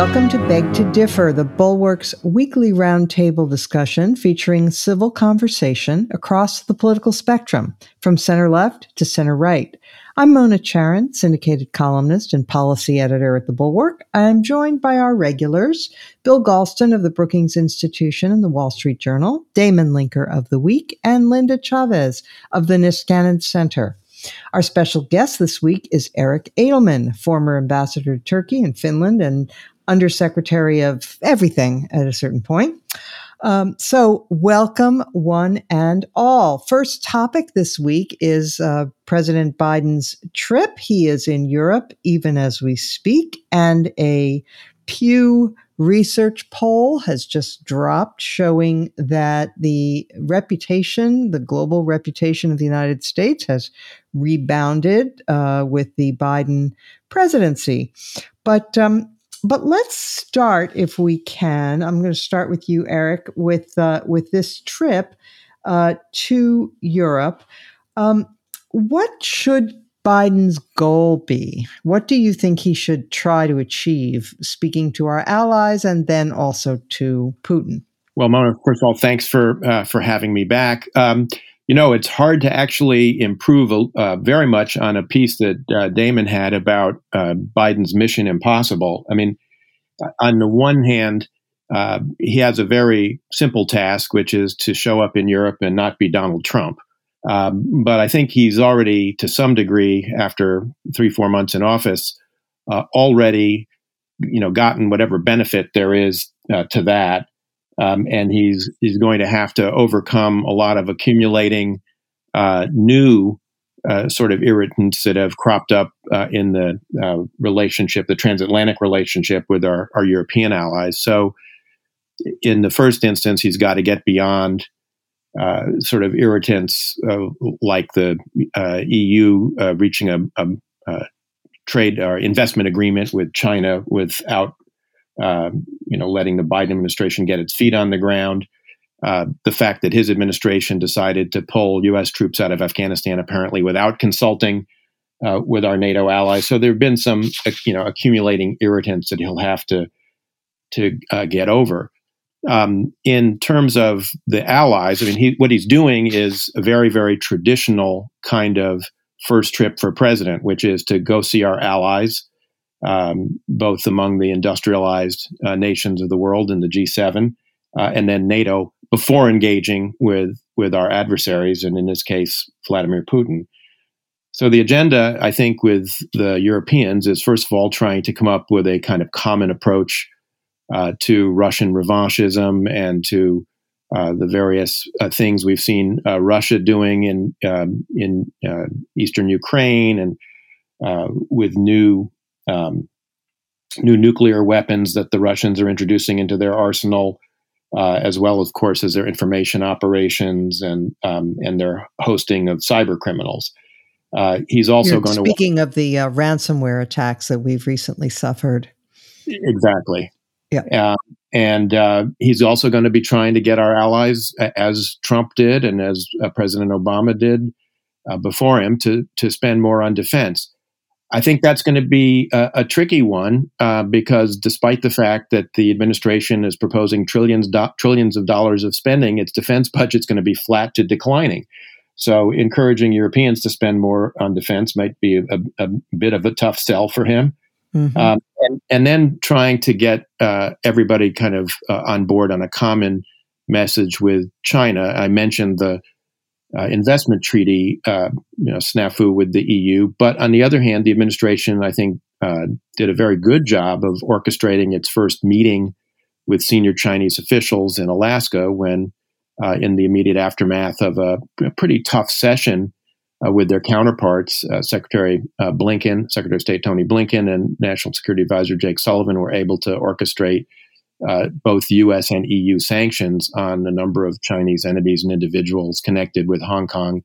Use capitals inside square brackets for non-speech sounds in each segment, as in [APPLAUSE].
Welcome to Beg to Differ, the Bulwark's weekly roundtable discussion featuring civil conversation across the political spectrum, from center left to center right. I'm Mona Charen, syndicated columnist and policy editor at the Bulwark. I'm joined by our regulars, Bill Galston of the Brookings Institution and the Wall Street Journal, Damon Linker of The Week, and Linda Chavez of the Niskanen Center. Our special guest this week is Eric Edelman, former ambassador to Turkey and Finland and undersecretary of everything at a certain point. Um, so, welcome one and all. First topic this week is uh, President Biden's trip. He is in Europe even as we speak, and a Pew Research poll has just dropped showing that the reputation, the global reputation of the United States has rebounded uh, with the Biden presidency. But um, but let's start, if we can. I'm going to start with you, Eric, with uh, with this trip uh, to Europe. Um, what should Biden's goal be? What do you think he should try to achieve, speaking to our allies and then also to Putin? Well, Mona, first of all, thanks for uh, for having me back. Um, you know, it's hard to actually improve uh, very much on a piece that uh, Damon had about uh, Biden's Mission Impossible. I mean, on the one hand, uh, he has a very simple task, which is to show up in Europe and not be Donald Trump. Um, but I think he's already, to some degree, after three, four months in office, uh, already, you know, gotten whatever benefit there is uh, to that um, and he's he's going to have to overcome a lot of accumulating uh, new uh, sort of irritants that have cropped up uh, in the uh, relationship, the transatlantic relationship with our, our European allies. So, in the first instance, he's got to get beyond uh, sort of irritants like the uh, EU reaching a, a, a trade or investment agreement with China without uh, you know, letting the Biden administration get its feet on the ground. Uh, the fact that his administration decided to pull U.S. troops out of Afghanistan apparently without consulting uh, with our NATO allies. So there have been some, uh, you know, accumulating irritants that he'll have to to uh, get over. Um, in terms of the allies, I mean, he, what he's doing is a very, very traditional kind of first trip for president, which is to go see our allies um, both among the industrialized uh, nations of the world in the G7 uh, and then NATO before engaging with with our adversaries, and in this case, Vladimir Putin. So the agenda, I think, with the Europeans is first of all trying to come up with a kind of common approach uh, to Russian revanchism and to uh, the various uh, things we've seen uh, Russia doing in um, in uh, eastern Ukraine and uh, with new um, new nuclear weapons that the Russians are introducing into their arsenal, uh, as well, of course, as their information operations and um, and their hosting of cyber criminals. Uh, he's also You're going speaking to speaking of the uh, ransomware attacks that we've recently suffered. Exactly. Yeah. Uh, and uh, he's also going to be trying to get our allies, as Trump did and as uh, President Obama did before him, to to spend more on defense. I think that's going to be a, a tricky one uh, because, despite the fact that the administration is proposing trillions do- trillions of dollars of spending, its defense [LAUGHS] budget is going to be flat to declining. So, encouraging Europeans to spend more on defense might be a, a bit of a tough sell for him. Mm-hmm. Um, and, and, then trying to get uh, everybody kind of uh, on board on a common message with China. I mentioned the uh, investment treaty uh, you know, snafu with the EU. But on the other hand, the administration, I think, uh, did a very good job of orchestrating its first meeting with senior Chinese officials in Alaska when, uh, in the immediate aftermath of a, a pretty tough session uh, with their counterparts, uh, Secretary Blinken, Secretary of State Tony Blinken, and National Security Advisor Jake Sullivan were able to orchestrate uh, both U.S. and EU sanctions on a number of Chinese entities and individuals connected with Hong Kong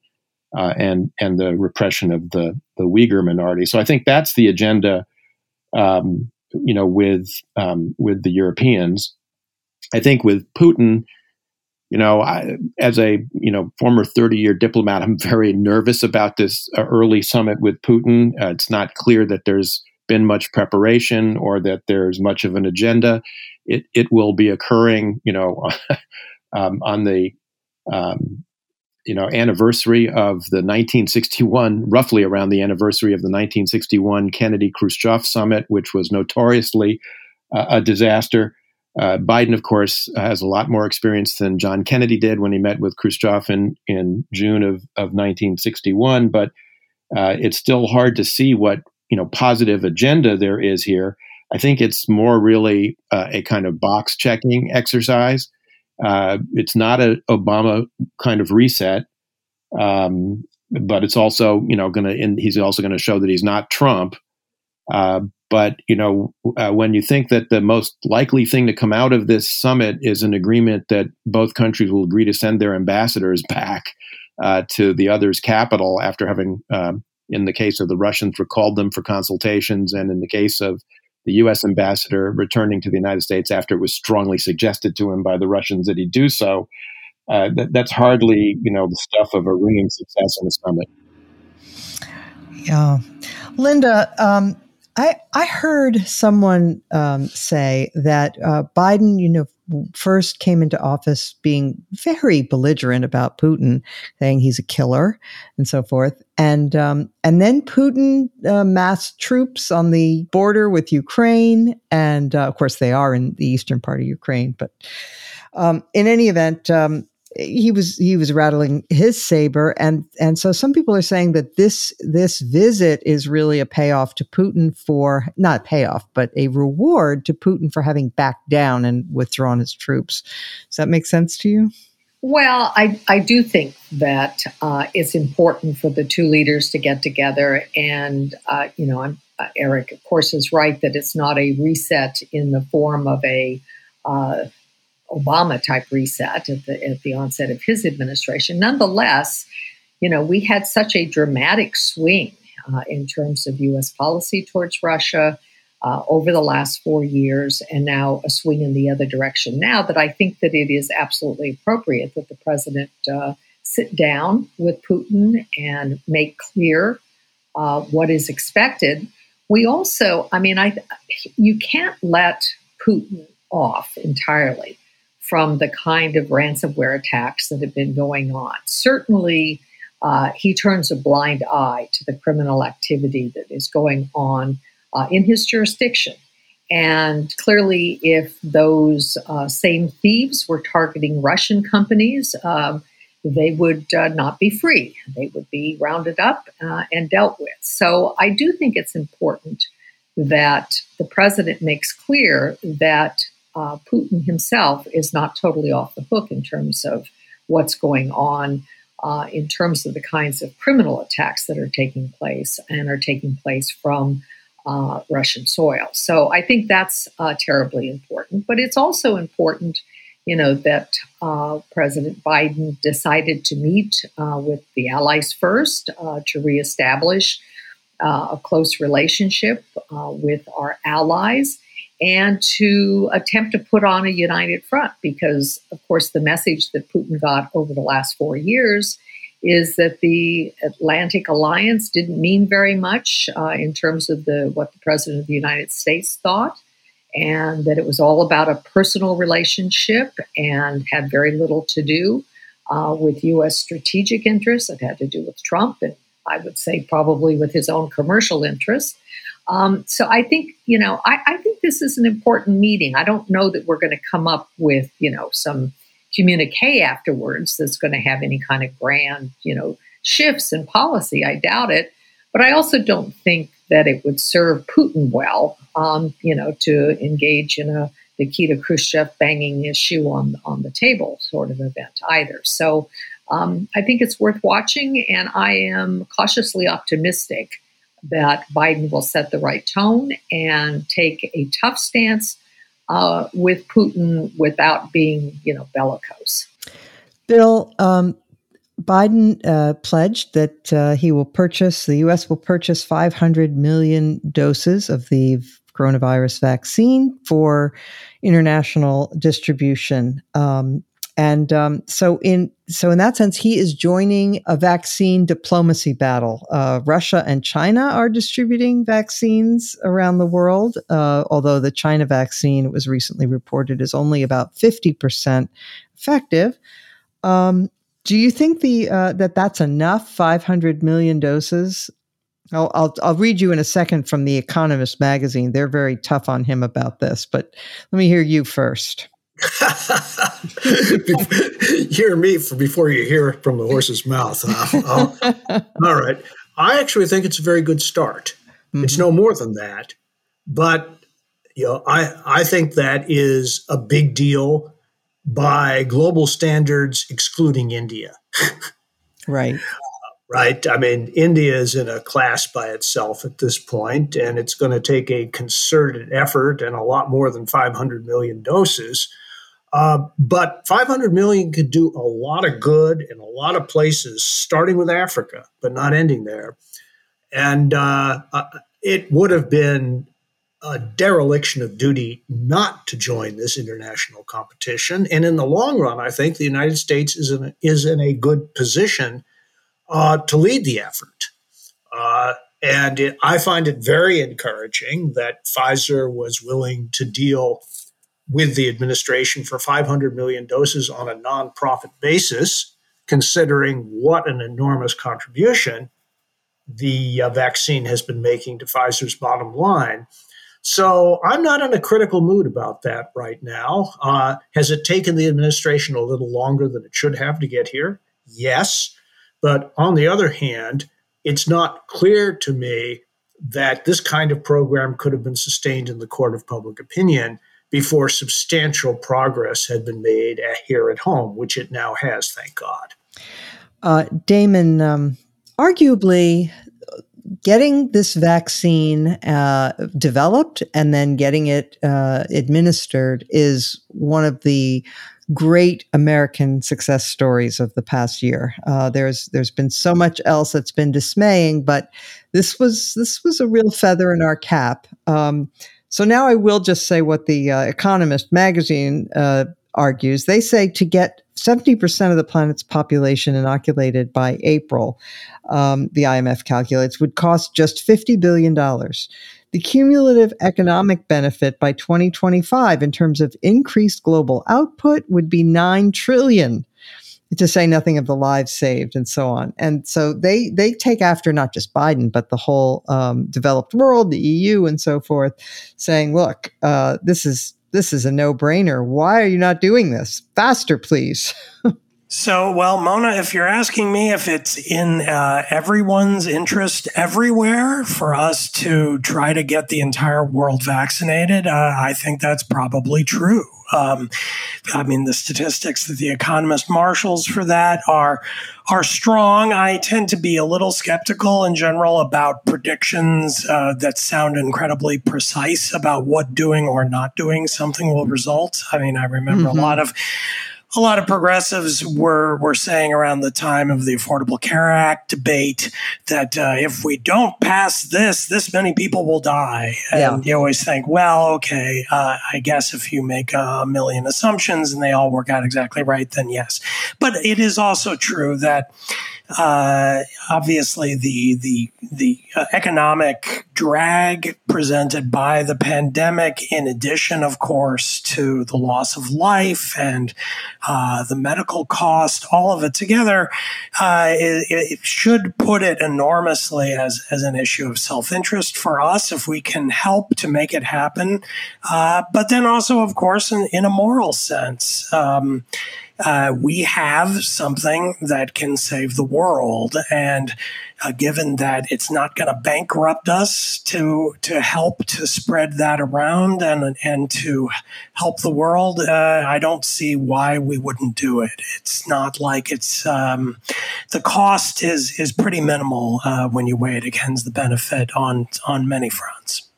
uh, and and the repression of the the Uyghur minority. So I think that's the agenda. Um, you know, with um, with the Europeans, I think with Putin, you know, I, as a you know former thirty year diplomat, I'm very nervous about this uh, early summit with Putin. Uh, it's not clear that there's been much preparation or that there's much of an agenda. It it will be occurring, you know, [LAUGHS] um, on the um, you know anniversary of the 1961, roughly around the anniversary of the 1961 Kennedy Khrushchev summit, which was notoriously uh, a disaster. Uh, Biden, of course, has a lot more experience than John Kennedy did when he met with Khrushchev in, in June of, of 1961. But uh, it's still hard to see what you know positive agenda there is here. I think it's more really uh, a kind of box checking exercise. Uh, it's not an Obama kind of reset, um, but it's also you know going to. He's also going to show that he's not Trump. Uh, but you know, uh, when you think that the most likely thing to come out of this summit is an agreement that both countries will agree to send their ambassadors [LAUGHS] back uh, to the other's capital after having, um, in the case of the Russians, recalled them for consultations, and in the case of the U.S. ambassador returning to the United States after it was strongly suggested to him by the Russians that he do so. Uh, that, that's hardly, you know, the stuff of a ringing success in a summit. Yeah, Linda. Um, I, I heard someone um, say that uh, Biden, you know, first came into office being very belligerent about Putin, saying he's a killer and so forth, and um, and then Putin uh, massed troops on the border with Ukraine, and uh, of course they are in the eastern part of Ukraine. But um, in any event, um, he was he was rattling his saber and and so some people are saying that this this visit is really a payoff to Putin for not payoff but a reward to Putin for having backed down and withdrawn his troops. Does that make sense to you? Well, I, I do think that uh, it's important for the two leaders to get together. And, uh, you know, uh, Eric, of course, is right that it's not a reset in the form of a uh, Obama type reset at the, at the onset of his administration. Nonetheless, you know, we had such a dramatic swing uh, in terms of U.S. policy towards Russia uh, over the last four years, and now a swing in the other direction. Now that I think that it is absolutely appropriate that the president uh, sit down with Putin and make clear uh, what is expected. We also, I mean, I you can't let Putin off entirely from the kind of ransomware attacks that have been going on. Certainly, uh, he turns a blind eye to the criminal activity that is going on uh, in his jurisdiction. And clearly, if those uh, same thieves were targeting Russian companies, um, they would uh, not be free. They would be rounded up uh, and dealt with. So I do think it's important that the president makes clear that uh, Putin himself is not totally off the hook in terms of what's going on, uh, in terms of the kinds of criminal attacks that are taking place and are taking place from uh, Russian soil. So I think that's uh, terribly important. But it's also important, you know, that uh, President Biden decided to meet uh, with the allies first to reestablish a close relationship with our allies and to attempt to put on a united front because, of course, the message that Putin got over the last four years is that the Atlantic Alliance didn't mean very much uh, in terms of the what the President of the United States thought, and that it was all about a personal relationship and had very little to do uh, with U.S. strategic interests. It had to do with Trump and I would say probably with his own commercial interests. Um, so I think, you know, I, I, think this is an important meeting. I don't know that we're going to come up with, you know, some communique afterwards that's going to have any kind of grand, you know, shifts in policy. I doubt it. But I also don't think that it would serve Putin well, um, you know, to engage in a Nikita Khrushchev banging his shoe on on the table sort of event either. So um, I think it's worth watching, and I am cautiously optimistic that Biden will set the right tone and take a tough stance uh, with Putin without being, you know, bellicose. Bill, um, Biden uh, pledged that uh, he will purchase, the U.S. will purchase 500 million doses of the coronavirus vaccine for international distribution. Um, And um, so, in so in that sense, he is joining a vaccine diplomacy battle. Uh, Russia and China are distributing vaccines around the world, uh, although the China vaccine was recently reported is only about fifty percent effective. Um, do you think the uh, that that's enough? Five hundred million doses. I'll, I'll, I'll read you in a second from the Economist magazine. They're very tough on him about this, but let me hear you first. [LAUGHS] hear me for before you hear it from the horse's mouth. [LAUGHS] All right. I actually think it's a very good start. Mm-hmm. It's no more than that, but you know, I I think that is a big deal by global standards, excluding India. right. [LAUGHS] right. I mean, India is in a class by itself at this point, and it's going to take a concerted effort and a lot more than 500 million doses uh, but 500 million could do a lot of good in a lot of places, starting with Africa, but not ending there. And uh, uh, it would have been a dereliction of duty not to join this international competition. And in the long run, I think the United States is in a, is in a good position uh, to lead the effort. Uh, and it, I find it very encouraging that Pfizer was willing to deal with the administration for 500 million doses on a nonprofit basis, considering what an enormous contribution the uh, vaccine has been making to Pfizer's bottom line. So I'm not in a critical mood about that right now. Uh, has it taken the administration a little longer than it should have to get here? Yes. But on the other hand, it's not clear to me that this kind of program could have been sustained in the court of public opinion before substantial progress had been made here at home, which it now has, thank God. Uh, Damon, um, arguably, getting this vaccine uh, developed and then getting it uh, administered is one of the great American success stories of the past year. Uh, there's there's been so much else that's been dismaying, but this was this was a real feather in our cap. Um, so now I will just say what the uh, Economist magazine uh, argues. They say to get 70% of the planet's population inoculated by April, um, the IMF calculates, would cost just $50 billion. The cumulative economic benefit by 2025 in terms of increased global output would be 9 trillion to say nothing of the lives saved and so on. And so they they take after not just Biden but the whole um, developed world, the EU, and so forth, saying, "Look, uh, this is this is a no brainer. Why are you not doing this faster, please?" [LAUGHS] So, well, Mona, if you're asking me if it's in uh, everyone's interest everywhere for us to try to get the entire world vaccinated, uh, I think that's probably true. Um, I mean, the statistics that the economist marshals for that are are strong. I tend to be a little skeptical in general about predictions uh, that sound incredibly precise about what doing or not doing something will result. I mean, I remember mm-hmm. a lot of a lot of progressives were were saying around the time of the Affordable Care Act debate that uh, if we don't pass this, this many people will die. And yeah. you always think, well, okay, uh, I guess if you make a million assumptions and they all work out exactly right, then yes. But it is also true that uh, obviously the the the uh, economic drag presented by the pandemic, in addition, of course, to the loss of life and uh, the medical cost, all of it together, uh, it, it, should put it enormously as as an issue of self interest for us if we can help to make it happen. Uh, but then also, of course, in, in a moral sense. Um, uh, we have something that can save the world. And uh, given that it's not going to bankrupt us to to help to spread that around and and to help the world, uh, I don't see why we wouldn't do it. It's not like it's um, the cost is is pretty minimal uh, when you weigh it against the benefit on on many fronts.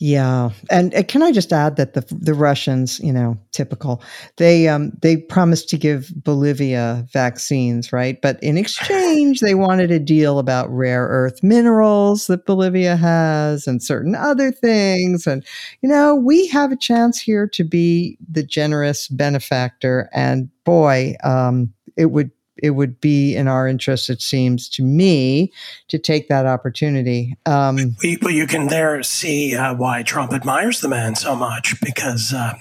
Yeah, and uh, can I just add that the the Russians, you know, typical, they um they promised to give Bolivia vaccines, right? But in exchange, they wanted a deal about rare earth minerals that Bolivia has and certain other things. And you know, we have a chance here to be the generous benefactor. And boy, um, it would it would be in our interest, it seems to me, to take that opportunity. Um, well, you can there see uh, why Trump admires the man so much because uh, [LAUGHS]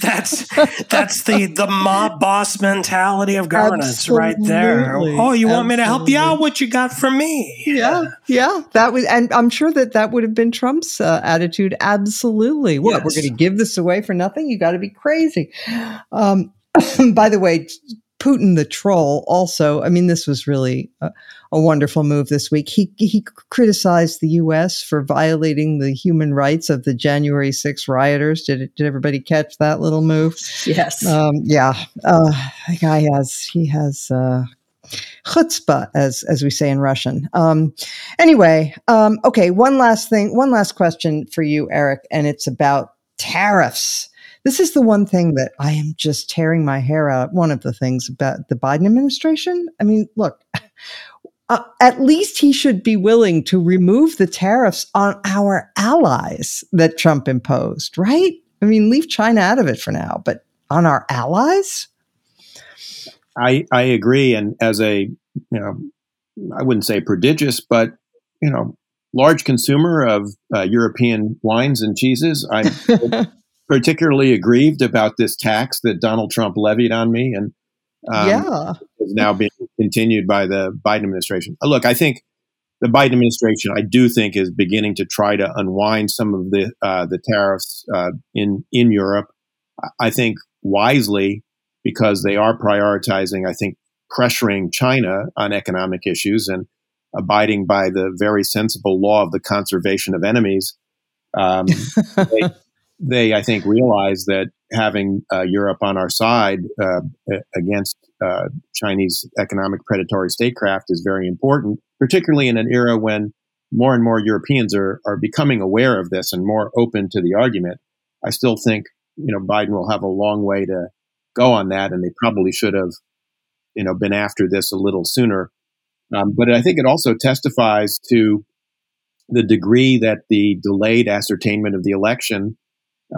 that's that's the the mob boss mentality of governance right there. Oh, you want me to help you out? What you got for me? Yeah, yeah, that was, and I'm sure that that would have been Trump's uh, attitude. Absolutely. What yes. we're going to give this away for nothing? You got to be crazy. Um, [COUGHS] by the way, Putin the troll also, I mean, this was really a, a, wonderful move this week. He, he criticized the U.S. for violating the human rights of the January 6 rioters. Did did everybody catch that little move? Yes. Um, yeah. Uh, the guy has, he has, uh, chutzpah, as as we say in Russian. Um, anyway, um, okay. One last thing, one last question for you, Eric, and it's about tariffs. This is the one thing that I am just tearing my hair out. One of the things about the Biden administration. I mean, look, [LAUGHS] uh, at least he should be willing to remove the tariffs on our allies that Trump imposed, right? I mean, leave China out of it for now, but on our allies? I, I agree. And as a, you know, I wouldn't say prodigious, but, you know, large consumer of uh, European wines and cheeses, I [LAUGHS] particularly aggrieved about this tax that Donald Trump levied on me, and um, yeah, is now being continued by the Biden administration. Uh, look, I think the Biden administration, I do think, is beginning to try to unwind some of the uh, the tariffs uh, in in Europe. I think wisely because they are prioritizing. I think pressuring China on economic issues and abiding by the very sensible law of the conservation of enemies. Um, [LAUGHS] they, they, I think, realize that having uh, Europe on our side uh, against uh, Chinese economic predatory statecraft is very important, particularly in an era when more and more Europeans are, are becoming aware of this and more open to the argument. I still think, you know, Biden will have a long way to go on that, and they probably should have, you know, been after this a little sooner. Um, but I think it also testifies to the degree that the delayed ascertainment of the election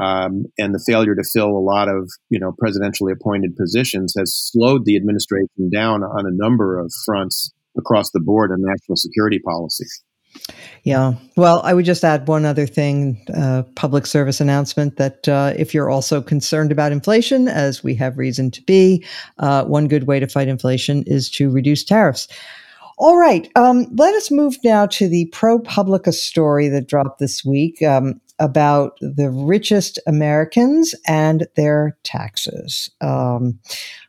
um, and the failure to fill a lot of you know presidentially appointed positions has slowed the administration down on a number of fronts across the board on national security policy. Yeah. Well, I would just add one other thing uh, public service announcement that uh, if you're also concerned about inflation, as we have reason to be, uh, one good way to fight inflation is to reduce tariffs. All right. Um, let us move now to the ProPublica story that dropped this week. Um, about the richest Americans and their taxes. Um,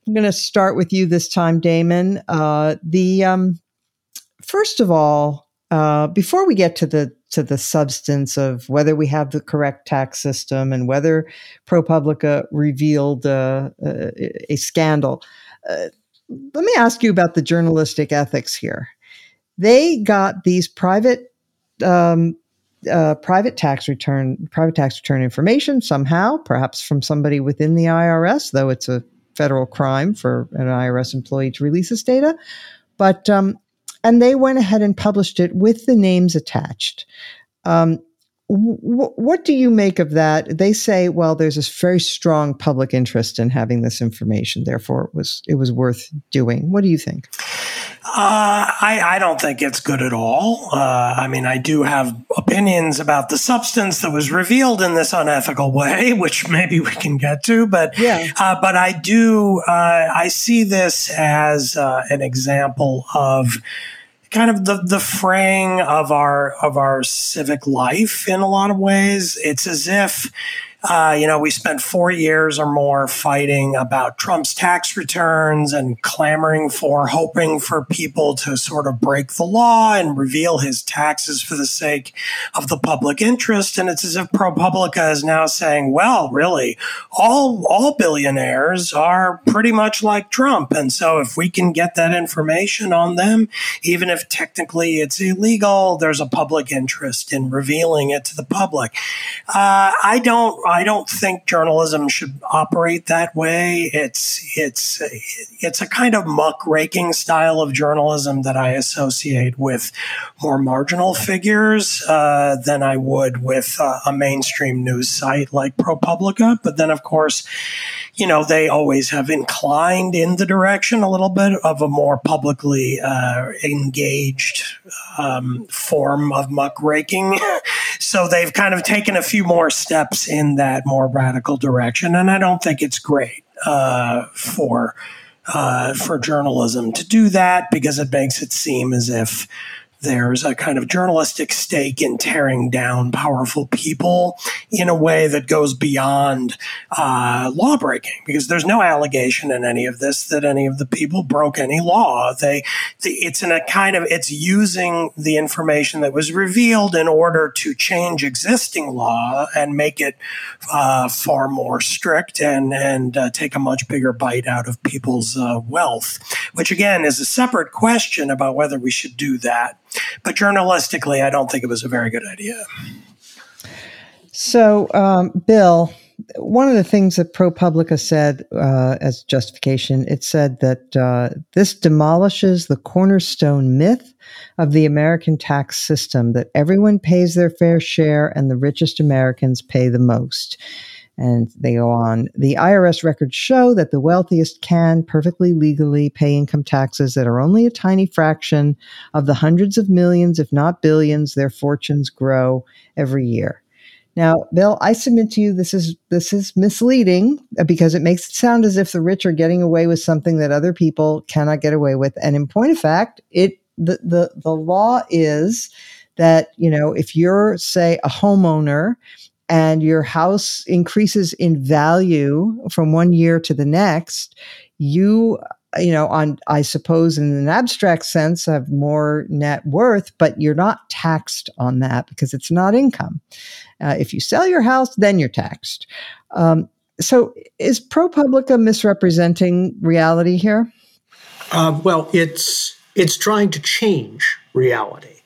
I'm going to start with you this time, Damon. Uh, the um, first of all, uh, before we get to the to the substance of whether we have the correct tax system and whether ProPublica revealed uh, a, a scandal, uh, let me ask you about the journalistic ethics here. They got these private um, uh, private tax return, private tax return information somehow, perhaps from somebody within the IRS, though it's a federal crime for an IRS employee to release this data. But um, and they went ahead and published it with the names attached. Um, w- what do you make of that? They say, well, there's a very strong public interest in having this information, therefore it was it was worth doing. What do you think? Uh, I, I don't think it's good at all. Uh, I mean, I do have opinions about the substance that was revealed in this unethical way, [LAUGHS] which maybe we can get to. But yeah. Uh, but I do. Uh, I see this as uh, an example of kind of the the fraying of our of our civic life in a lot of ways. It's as if uh, you know, we spent four years or more fighting about Trump's tax returns and clamoring for, hoping for people to sort of break the law and reveal his taxes for the sake of the public interest. And it's as if ProPublica is now saying, well, really, all, all billionaires are pretty much like Trump. And so if we can get that information on them, even if technically it's illegal, there's a public interest in revealing it to the public. Uh, I don't, I don't think journalism should operate that way. It's it's it's a kind of muckraking style of journalism that I associate with more marginal figures uh, than I would with uh, a mainstream news site like ProPublica. But then, of course, you know they always have inclined in the direction a little bit of a more publicly uh, engaged um, form of muckraking. [LAUGHS] so they've kind of taken a few more steps in that more radical direction, and I don't think it's great uh, for uh, for journalism to do that because it makes it seem as if there's a kind of journalistic stake in tearing down powerful people in a way that goes beyond uh, law breaking, because there's no allegation in any of this that any of the people broke any law. They, it's in a kind of, it's using the information that was revealed in order to change existing law and make it uh, far more strict and and uh, take a much bigger bite out of people's uh, wealth, which again is a separate question about whether we should do that. But journalistically, I don't think it was a very good idea. So, um, Bill, one of the things that ProPublica said uh, as justification, it said that uh, this demolishes the cornerstone myth of the American tax system that everyone pays their fair share and the richest Americans pay the most. And they go on. The IRS records show that the wealthiest can perfectly legally pay income taxes that are only a tiny fraction of the hundreds of millions, if not billions, their fortunes grow every year. Now, Bill, I submit to you this is this is misleading uh, because it makes it sound as if the rich are getting away with something that other people cannot get away with. And in point of fact, it the the, the law is that, you know, if you're say a homeowner and your house increases in value from one year to the next, you you know on i suppose in an abstract sense have more net worth but you're not taxed on that because it's not income. Uh, if you sell your house then you're taxed. Um, so is propublica misrepresenting reality here? Uh, well it's it's trying to change reality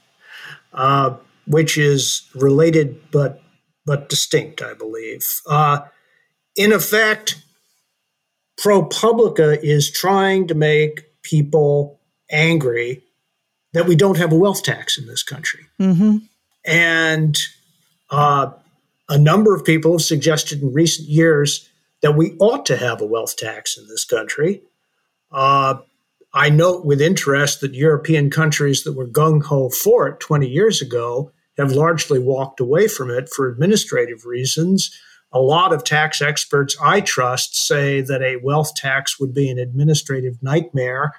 [LAUGHS] uh, which is related but but distinct, I believe. Uh, in effect, ProPublica is trying to make people angry that we don't have a wealth tax in this country. Mm-hmm. And uh, a number of people have suggested in recent years that we ought to have a wealth tax in this country. Uh, I note with interest that European countries that were gung ho for it 20 years ago have largely walked away from it for administrative reasons. A lot of tax experts I trust say that a wealth tax would be an administrative nightmare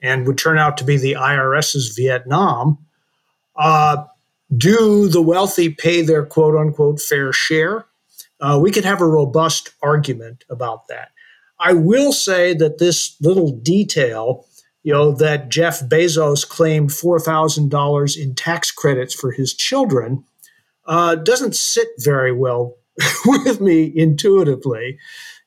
and would turn out to be the IRS's Vietnam. Uh, do the wealthy pay their quote unquote fair share? Uh, we could have a robust argument about that. I will say that this little detail you know, that Jeff Bezos claimed $4,000 in tax credits for his children uh, doesn't sit very well [LAUGHS] with me intuitively.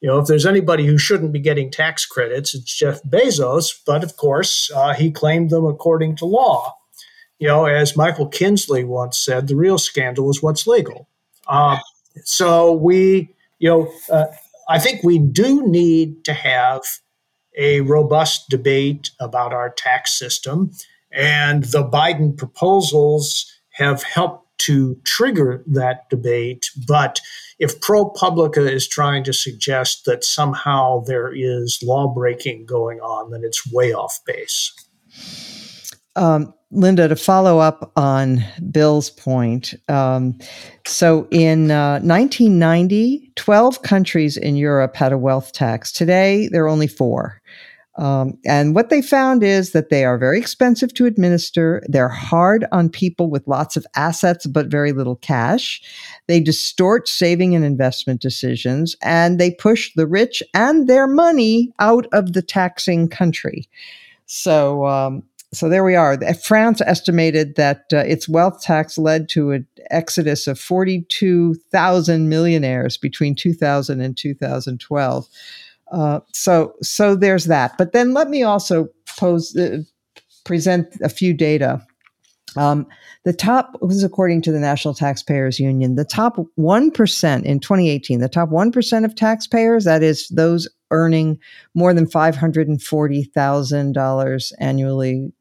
You know, if there's anybody who shouldn't be getting tax credits, it's Jeff Bezos. But of course, uh, he claimed them according to law. You know, as Michael Kinsley once said, the real scandal is what's legal. Uh, so we, you know, uh, I think we do need to have a robust debate about our tax system. And the Biden proposals have helped to trigger that debate. But if ProPublica is trying to suggest that somehow there is lawbreaking going on, then it's way off base. Um, Linda, to follow up on Bill's point, um, so in uh, 1990, 12 countries in Europe had a wealth tax. Today, there are only four. Um, and what they found is that they are very expensive to administer. They're hard on people with lots of assets but very little cash. They distort saving and investment decisions, and they push the rich and their money out of the taxing country. So, um, so there we are. France estimated that uh, its wealth tax led to an exodus of 42,000 millionaires between 2000 and 2012. Uh, so, so there's that. But then let me also pose, uh, present a few data. Um, the top was according to the National Taxpayers Union. The top 1% in 2018, the top 1% of taxpayers, that is those earning more than $540,000 annually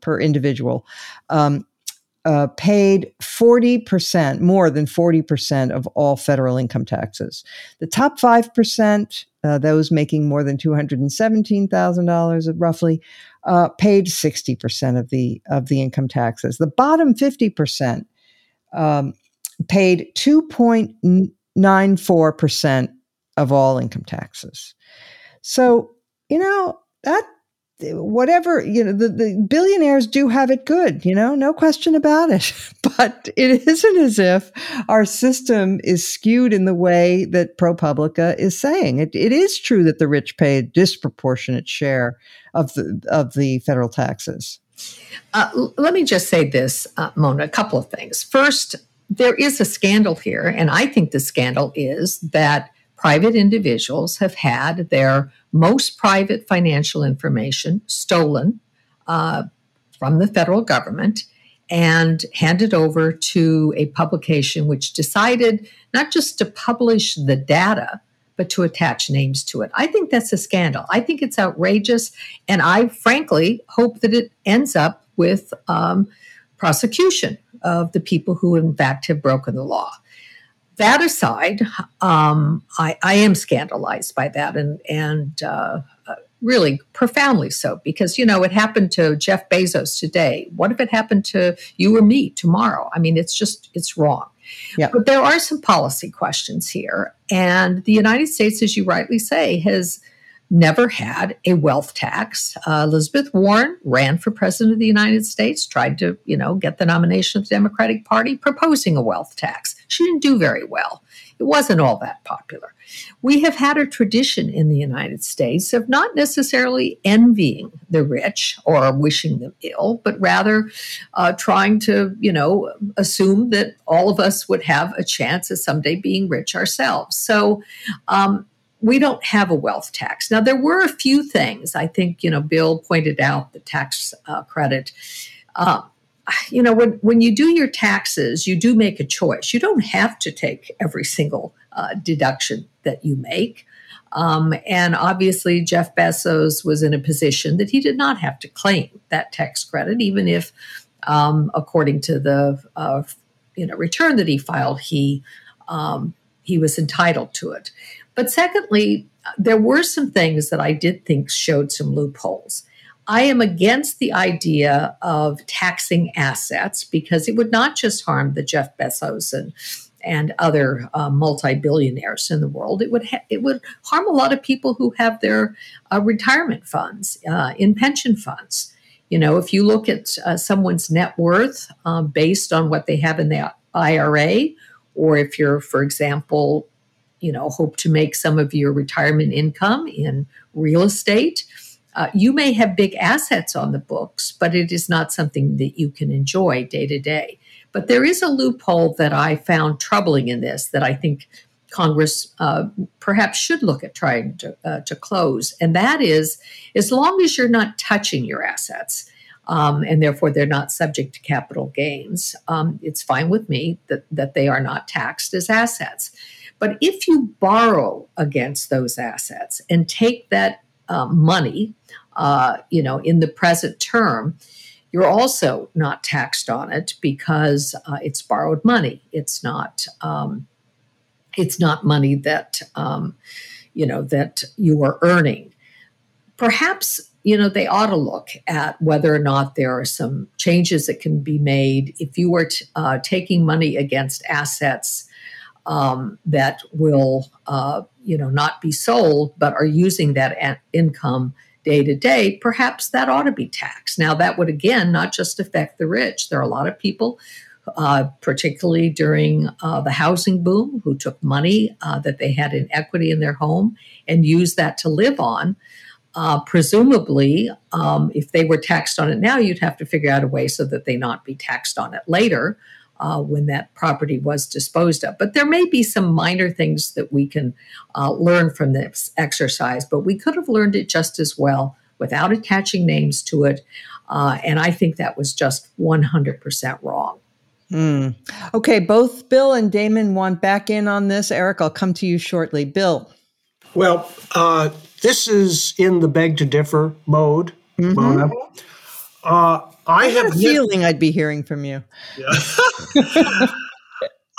per individual, um, uh, paid 40%, more than 40% of all federal income taxes. The top 5%, uh, those making more than $217,000 roughly, uh, paid 60% of the, of the income taxes. The bottom 50% um, paid 2.94% of all income taxes. So, you know, that whatever you know the, the billionaires do have it good you know no question about it. [LAUGHS] But it isn't as if our system is skewed in the way that propublica is saying. It, it is true that the rich pay a disproportionate share of the of the federal taxes. Uh, let me just say this uh, mona a couple of things. First there is a scandal here and i think the scandal is that private individuals have had their most private financial information stolen uh, from the federal government and handed over to a publication which decided not just to publish the data, but to attach names to it. I think that's a scandal. I think it's outrageous. And I frankly hope that it ends up with um, prosecution of the people who, in fact, have broken the law that aside, um, I, I, am scandalized by that, and and uh, really profoundly so, because you know it happened to Jeff Bezos today. What if it happened to you or me tomorrow? I mean, it's just it's wrong. Yep. But there are some policy questions here, and the United States, as you rightly say, has never had a wealth tax. Uh, Elizabeth Warren ran for president of the United States, tried to, you know, get the nomination of the Democratic Party, proposing a wealth tax. She didn't do very well. It wasn't all that popular. We have had a tradition in the United States of not necessarily envying the rich or wishing them ill, but rather uh, trying to, you know, assume that all of us would have a chance of someday being rich ourselves. So, um, we don't have a wealth tax. Now, there were a few things. I think, you know, Bill pointed out the tax uh, credit. Uh, you know, when, when you do your taxes, you do make a choice. You don't have to take every single uh, deduction that you make. Um, and obviously, Jeff Bezos was in a position that he did not have to claim that tax credit, even if, um, according to the uh, you know return that he filed, he um, he was entitled to it. But secondly, there were some things that I did think showed some loopholes. I am against the idea of taxing assets because it would not just harm the Jeff Bezos and and other uh, multi-billionaires in the world. It would ha- it would harm a lot of people who have their uh, retirement funds uh, in pension funds. You know, if you look at uh, someone's net worth uh, based on what they have in the IRA, or if you're, for example, you know hope to make some of your retirement income in real estate uh, you may have big assets on the books but it is not something that you can enjoy day to day but there is a loophole that i found troubling in this that i think congress uh, perhaps should look at trying to, uh, to close and that is as long as you're not touching your assets um, and therefore they're not subject to capital gains. Um, it's fine with me that, that they are not taxed as assets. But if you borrow against those assets and take that uh, money, uh, you know, in the present term, you're also not taxed on it because uh, it's borrowed money. It's not. Um, it's not money that um, you know that you are earning. Perhaps you know they ought to look at whether or not there are some changes that can be made if you were t- uh, taking money against assets um, that will, uh, you know, not be sold, but are using that income day to day, perhaps that ought to be taxed. Now, that would again not just affect the rich. There are a lot of people, uh, particularly during uh, the housing boom, who took money uh, that they had in equity in their home and used that to live on. Uh, presumably, um, if they were taxed on it now, you'd have to figure out a way so that they not be taxed on it later uh, when that property was disposed of. But there may be some minor things that we can uh, learn from this exercise, but we could have learned it just as well without attaching names to it. Uh, and I think that was just 100% wrong. Mm. Okay, both Bill and Damon want back in on this. Eric, I'll come to you shortly. Bill. Well, uh, this is in the beg to differ mode, mm-hmm. Mona. Uh, I, I have a feeling I'd be hearing from you. Yeah. [LAUGHS]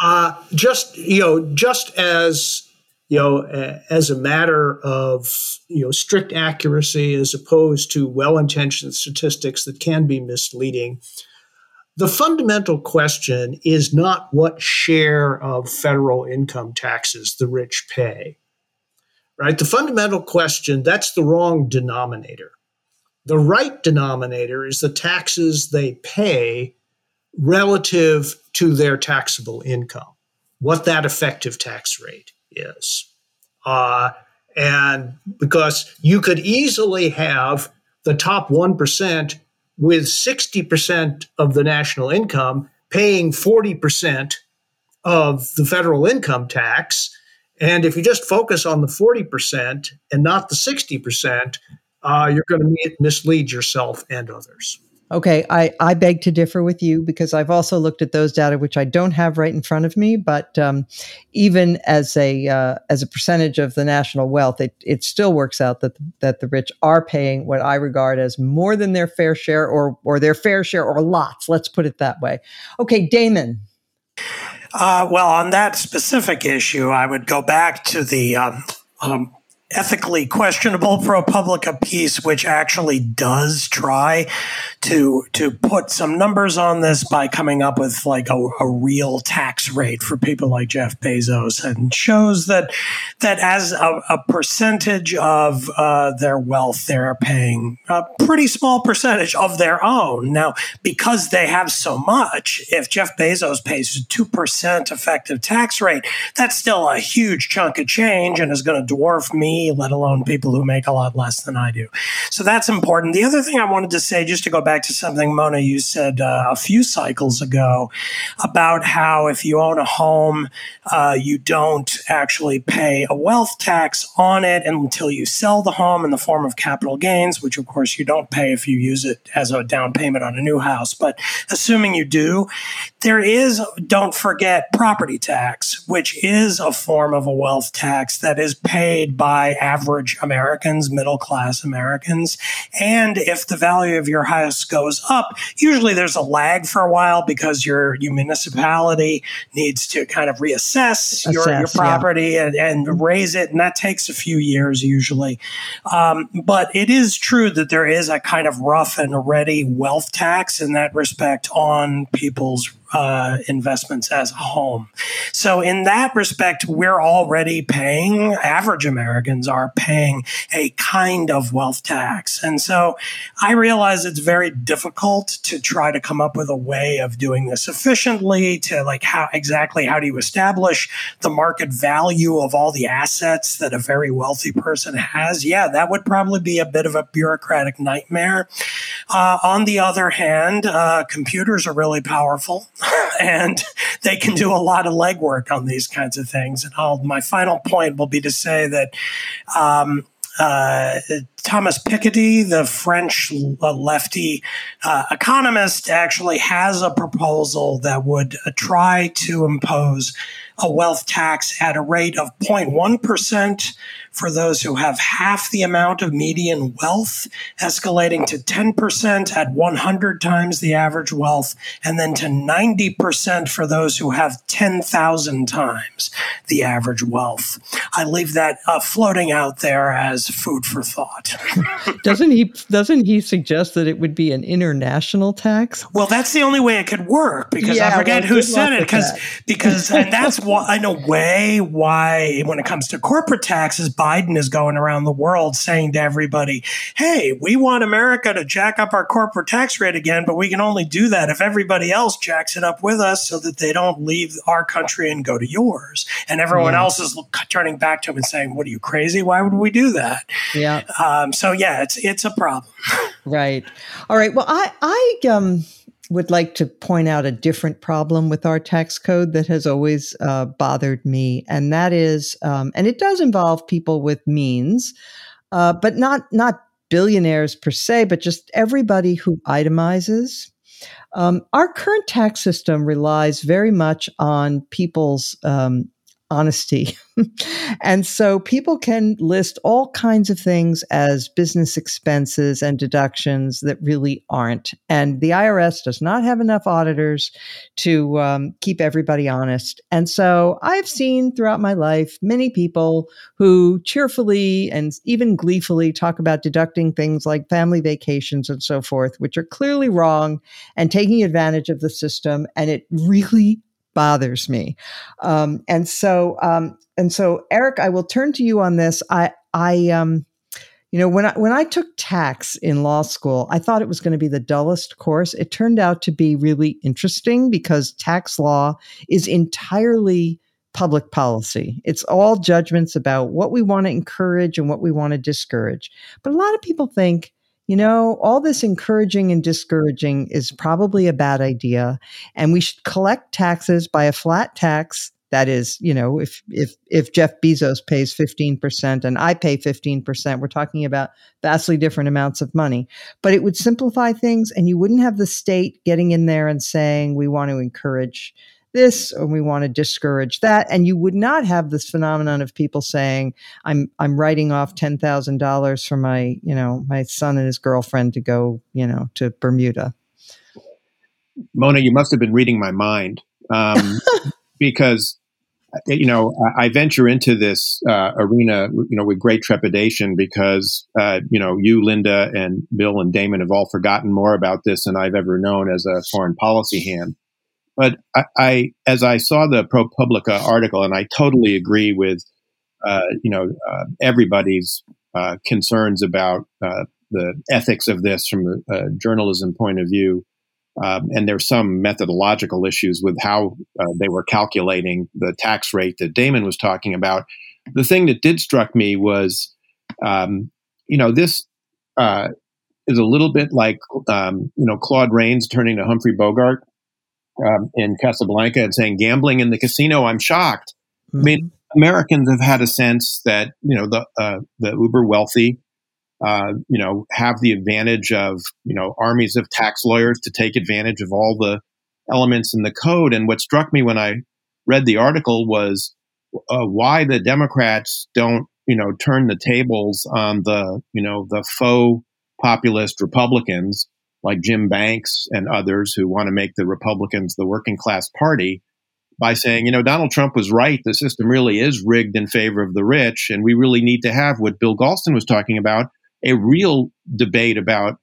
uh, just you know, just as you know, as a matter of you know strict accuracy as opposed to well-intentioned statistics that can be misleading. The fundamental question is not what share of federal income taxes the rich pay. Right? The fundamental question, that's the wrong denominator. The right denominator is the taxes they pay relative to their taxable income, what that effective tax rate is. Uh, and because you could easily have the top 1% with 60% of the national income paying 40% of the federal income tax. And if you just focus on the 40% and not the 60%, uh, you're going to mislead yourself and others. Okay, I, I beg to differ with you because I've also looked at those data, which I don't have right in front of me. But um, even as a uh, as a percentage of the national wealth, it, it still works out that that the rich are paying what I regard as more than their fair share, or or their fair share, or lots. Let's put it that way. Okay, Damon. Uh, well, on that specific issue, I would go back to the um, um, ethically questionable ProPublica piece, which actually does try to to put some numbers on this by coming up with like a, a real tax rate for people like Jeff Bezos, and shows that that as a, a percentage of uh, their wealth, they're paying a pretty small percentage of their own. Now, because they have so much, if Jeff Bezos pays two percent effective tax rate, that's still a huge chunk of change and is going to dwarf let alone people who make a lot less than I do. So that's important. The other thing I wanted to say, just to go back to something Mona you said uh, a few cycles ago about how if you own a home, uh, you don't actually pay a wealth tax on it until you sell the home in the form of capital gains, which of course you don't pay if you use it as a down payment on a new house. But assuming you do, there is, don't forget, property tax, which is a form of a wealth tax that is paid by average Americans, middle class Americans. And if the value of your house goes up, usually there's a lag for a while because your, your municipality needs to kind of reassess Assess, your, your property yeah. and, and, raise it. And that takes a few years usually. Um, but it is true that there is a kind of rough and ready wealth tax in that respect on people's uh, investments as a home. So, in that respect, we're already paying, average Americans are paying a kind of wealth tax. And so I realize it's very difficult to try to come up with a way of doing this efficiently to like how exactly how do you establish the market value of all the assets that a very wealthy person has? Yeah, that would probably be a bit of a bureaucratic nightmare. Uh, on the other hand, uh, computers are really powerful. [LAUGHS] and they can do a lot of legwork on these kinds of things. And I'll, my final point will be to say that um, uh, Thomas Piketty, the French uh, lefty uh, economist, actually has a proposal that would uh, try to impose a wealth tax at a rate of 0.1% for those who have half the amount of median wealth, escalating to 10% at 100 times the average wealth, and then to 90% for those who have 10,000 times the average wealth. I leave that uh, floating out there as food for thought. [LAUGHS] doesn't he? Doesn't he suggest that it would be an international tax? Well, that's the only way it could work because yeah, I forget well, who said it because because and that's why in a way why when it comes to corporate taxes, Biden is going around the world saying to everybody, "Hey, we want America to jack up our corporate tax rate again, but we can only do that if everybody else jacks it up with us, so that they don't leave our country and go to yours." And everyone yeah. else is turning back to him and saying, "What are you crazy? Why would we do that?" Yeah. Uh, Um, so yeah, it's it's a problem. [LAUGHS] right. All right. Well, I I um would like to point out a different problem with our tax code that has always uh, bothered me, and that is, um, and it does involve people with means, uh, but not not billionaires per se, but just everybody who itemizes. Um, our current tax system relies very much on people's um, honesty. [LAUGHS] and so people can list all kinds of things as business expenses and deductions that really aren't. And the IRS does not have enough auditors to um, keep everybody honest. And so I've seen throughout my life many people who cheerfully and even gleefully talk about deducting things like family vacations and so forth, which are clearly wrong and taking advantage of the system. And it really bothers me. Um, and so, um, and so, Eric, I will turn to you on this. I, I, um, you know, when I when I took tax in law school, I thought it was going to be the dullest course. It turned out to be really interesting because tax law is entirely public policy. It's all judgments about what we want to encourage and what we want to discourage. But a lot of people think you know, all this encouraging and discouraging is probably a bad idea. And we should collect taxes by a flat tax. That is, you know, if if if Jeff Bezos pays 15% and I pay 15%, we're talking about vastly different amounts of money. But it would simplify things and you wouldn't have the state getting in there and saying we want to encourage this or we want to discourage that. And you would not have this phenomenon of people saying i'm i'm writing off $10,000 for my you know my son and his girlfriend to go you know to Bermuda. Mona you must have been reading my mind um, [LAUGHS] because you know I venture into this uh, arena you know with great trepidation because uh, you know you Linda and Bill and Damon have all forgotten more about this than I've ever known as a foreign policy hand but I, I, as I saw the ProPublica article, and I totally agree with, uh, you know, uh, everybody's uh, concerns about uh, the ethics of this from a, journalism point of view. Um, and there's some methodological issues with how uh, they were calculating the tax rate that Damon was talking about. The thing that did struck me was, um, you know, this uh, is a little bit like, um, you know, Claude Rains turning to Humphrey Bogart um, in Casablanca and saying gambling in the casino, I'm shocked. Mm-hmm. I mean, mm-hmm. Americans have had a sense that you know the uh, the uber wealthy, uh, you know, have the advantage of you know armies of tax lawyers to take advantage of all the elements in the code. And what struck me when I read the article was uh, why the Democrats don't you know turn the tables on the you know the faux populist Republicans like Jim Banks and others who want to make the Republicans the working class party by saying, you know, Donald Trump was right. The system really is rigged in favor of the rich. And we really need to have what Bill Galston was talking about a real debate about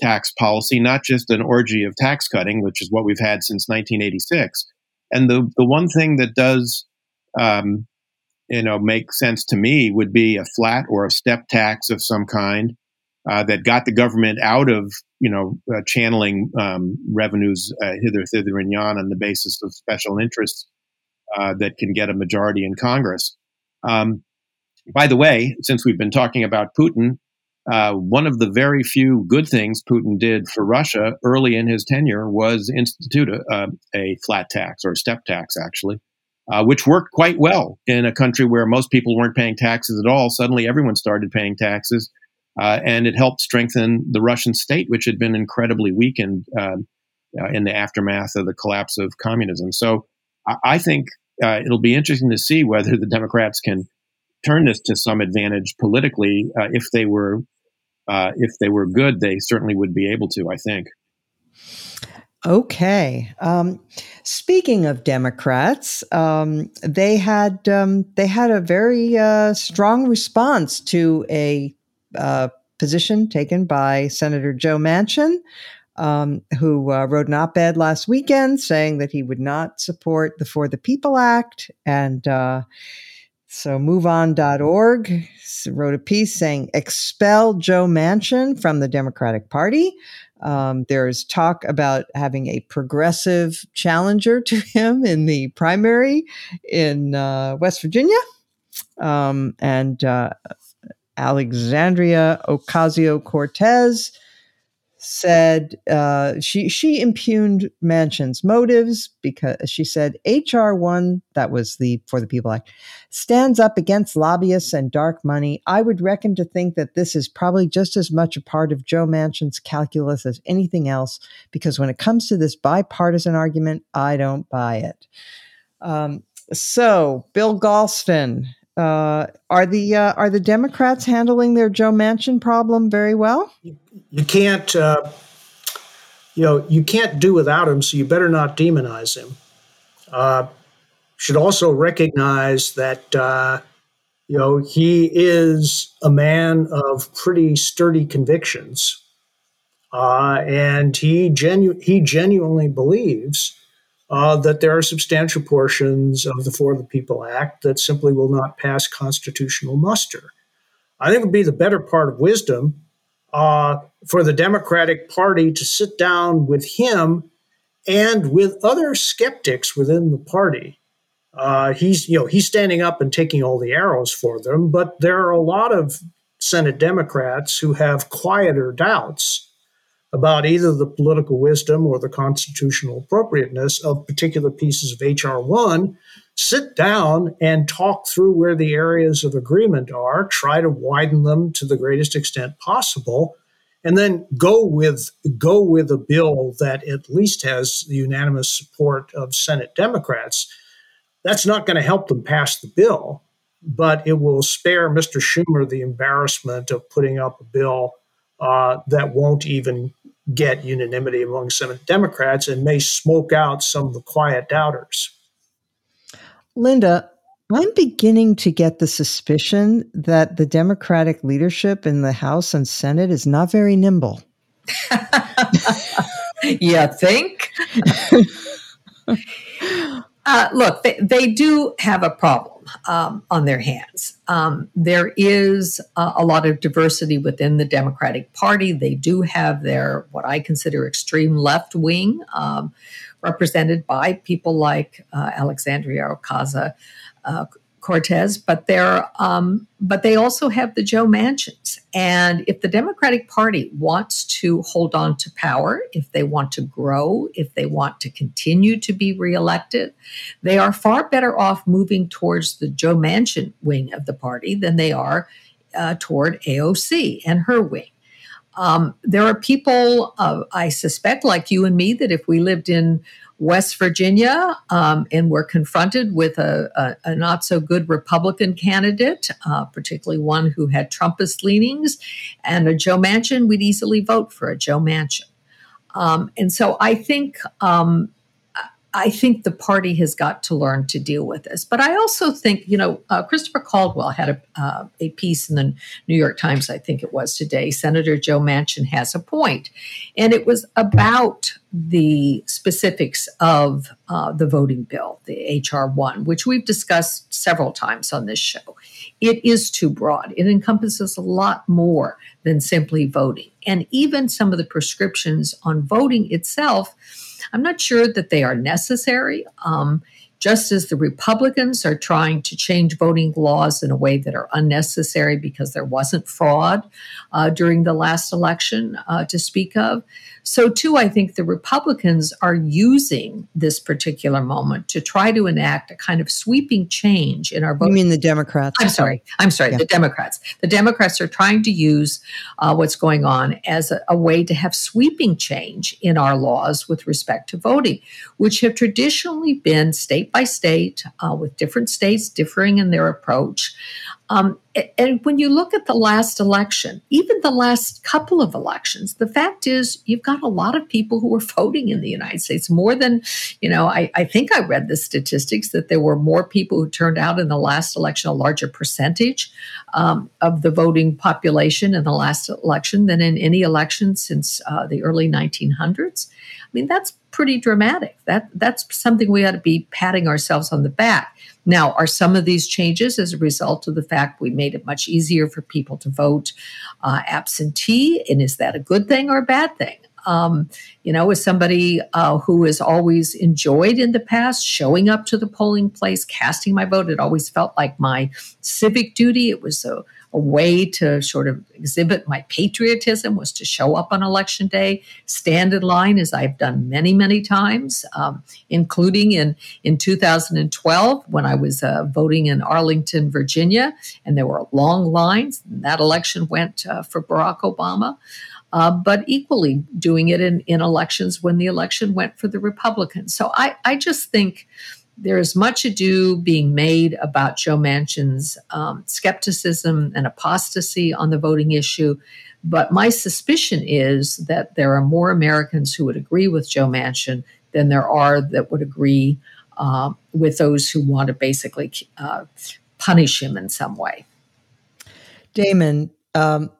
tax policy, not just an orgy of tax cutting, which is what we've had since 1986. And the, the one thing that does, um, you know, make sense to me would be a flat or a step tax of some kind uh, that got the government out of you know uh, channeling um, revenues uh, hither, thither, and yon on the basis of special interests uh, that can get a majority in Congress. Um, by the way, since we've been talking about Putin, uh, one of the very few good things Putin did for Russia early in his tenure was institute a, a flat tax or a step tax, actually. Uh, which worked quite well in a country where most people weren't paying taxes at all. Suddenly, everyone started paying taxes, uh, and it helped strengthen the Russian state, which had been incredibly weakened um, uh, in the aftermath of the collapse of communism. So I, I think uh, it'll be interesting to see whether the Democrats can turn this to some advantage politically. Uh, if they were uh, if they were good, they certainly would be able to. I think. Okay. Um, speaking of Democrats, um, they had um, they had a very uh, strong response to a uh, position taken by Senator Joe Manchin, um, who uh, wrote an op ed last weekend saying that he would not support the For the People Act. And uh, so MoveOn.org wrote a piece saying, expel Joe Manchin from the Democratic Party. Um, there's talk about having a progressive challenger to him in the primary in uh, West Virginia. Um, and uh, Alexandria Ocasio Cortez said uh, she she impugned Manchin's motives because she said HR one that was the for the People Act stands up against lobbyists and dark money. I would reckon to think that this is probably just as much a part of Joe Manchin's calculus as anything else because when it comes to this bipartisan argument, I don't buy it. Um, so Bill Galston uh, are the uh, are the Democrats handling their Joe Manchin problem very well? You can't, uh, you know, you can't do without him. So you better not demonize him. Uh, should also recognize that uh, you know he is a man of pretty sturdy convictions, and he genu- he genuinely believes uh, that there are substantial portions of the For the People Act that simply will not pass constitutional muster. I think it would be the better part of wisdom uh, for the Democratic Party to sit down with him and with other skeptics within the party. Uh, he's, you know, he's standing up and taking all the arrows for them, but there are a lot of Senate Democrats who have quieter doubts about either the political wisdom or the constitutional appropriateness of particular pieces of HR 1, sit down and talk through where the areas of agreement are, try to widen them to the greatest extent possible, and then go with go with a bill that at least has the unanimous support of Senate Democrats. That's not going to help them pass the bill, but it will spare Mr. Schumer the embarrassment of putting up a bill uh, that won't even get unanimity among some Democrats and may smoke out some of the quiet doubters. Linda, I'm beginning to get the suspicion that the Democratic leadership in the House and Senate is not very nimble. [LAUGHS] yeah, think? [LAUGHS] uh, look, they, they do have a problem um, on their hands. Um, there is a lot of diversity within the Democratic Party. They do have their, what I consider extreme left wing, um, represented by people like uh, Alexandria Ocasio uh, Cortez, but they're um, but they also have the Joe Manchins. And if the Democratic Party wants to hold on to power, if they want to grow, if they want to continue to be reelected, they are far better off moving towards the Joe Manchin wing of the party than they are uh, toward AOC and her wing. Um, there are people, uh, I suspect, like you and me, that if we lived in West Virginia, um, and we're confronted with a, a, a, not so good Republican candidate, uh, particularly one who had Trumpist leanings, and a Joe Manchin, we'd easily vote for a Joe Manchin. Um, and so I think um, I think the party has got to learn to deal with this. But I also think, you know, uh, Christopher Caldwell had a, uh, a piece in the New York Times, I think it was today. Senator Joe Manchin has a point, and it was about the specifics of uh, the voting bill, the HR one, which we've discussed several times on this show. It is too broad. It encompasses a lot more than simply voting, and even some of the prescriptions on voting itself I'm not sure that they are necessary. Um, just as the Republicans are trying to change voting laws in a way that are unnecessary because there wasn't fraud uh, during the last election uh, to speak of, so, too, I think the Republicans are using this particular moment to try to enact a kind of sweeping change in our vote. You mean the Democrats? I'm sorry. I'm sorry. Yeah. The Democrats. The Democrats are trying to use uh, what's going on as a, a way to have sweeping change in our laws with respect to voting, which have traditionally been state by state, uh, with different states differing in their approach. Um, and when you look at the last election, even the last couple of elections, the fact is you've got a lot of people who are [LAUGHS] voting in the United States. More than, you know, I, I think I read the statistics that there were more people who turned out in the last election, a larger percentage um, of the voting population in the last election than in any election since uh, the early 1900s. I mean, that's pretty dramatic. That that's something we ought to be patting ourselves on the back. Now, are some of these changes as a result of the fact we made it much easier for people to vote uh, absentee? And is that a good thing or a bad thing? Um, you know, as somebody uh, who has always enjoyed in the past showing up to the polling place, casting my vote, it always felt like my civic duty. It was a a way to sort of exhibit my patriotism was to show up on election day, stand in line, as I've done many, many times, um, including in, in 2012 when I was uh, voting in Arlington, Virginia, and there were long lines. that election went uh, for Barack Obama. Uh, but equally doing it in, in elections when the election went for the Republicans. So I, I just think there is much ado being made about Joe Manchin's um, skepticism and apostasy on the voting issue. But my suspicion is that there are more Americans who would agree with Joe Manchin than there are that would agree uh, with those who want to basically uh, punish him in some way. Damon, um,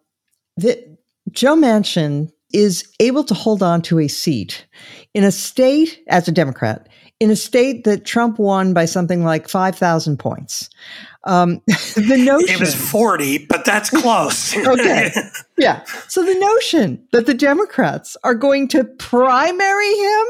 the, Joe Manchin is able to hold on to a seat in a state as a Democrat in a state that Trump won by something like 5,000 points. Um, [LAUGHS] the notion it was 40, but that's close. [LAUGHS] okay. Yeah. So the notion that the Democrats are going to primary him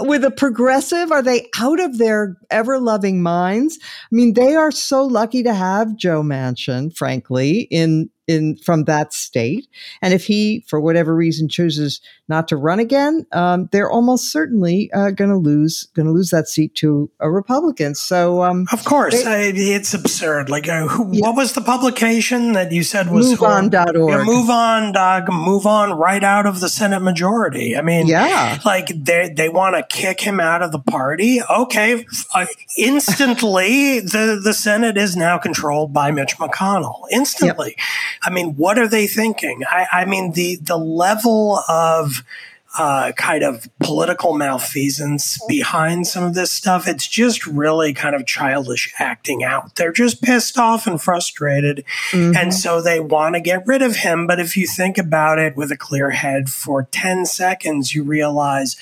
with a progressive, are they out of their ever loving minds? I mean, they are so lucky to have Joe Manchin, frankly, in in from that state. And if he, for whatever reason, chooses not to run again, um, they're almost certainly uh, going to lose going to lose that seat to a Republican. So, um, of course, they, it's absurd. Like, uh, who, yeah. what was the publication that you said was MoveOn.org? Yeah, move on, dog. Move on right out of the Senate majority. I mean, yeah, like they they want to kick him out of the party. Okay, uh, instantly the the Senate is now controlled by Mitch McConnell. Instantly. Yep. I mean, what are they thinking? I, I mean, the the level of uh, kind of political malfeasance behind some of this stuff. It's just really kind of childish acting out. They're just pissed off and frustrated. Mm-hmm. And so they want to get rid of him. But if you think about it with a clear head for 10 seconds, you realize,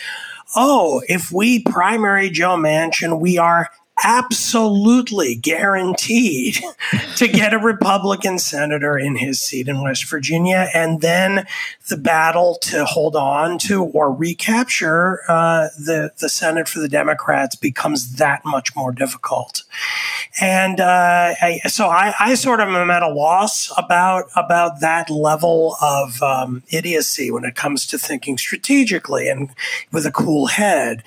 oh, if we primary Joe Manchin, we are absolutely guaranteed [LAUGHS] to get a Republican senator in his seat in West Virginia. And then the battle to hold on to or recapture uh, the, the Senate for the Democrats becomes that much more difficult. And uh, I, so I, I, sort of am at a loss about, about that level of um, idiocy when it comes to thinking strategically and with a cool head.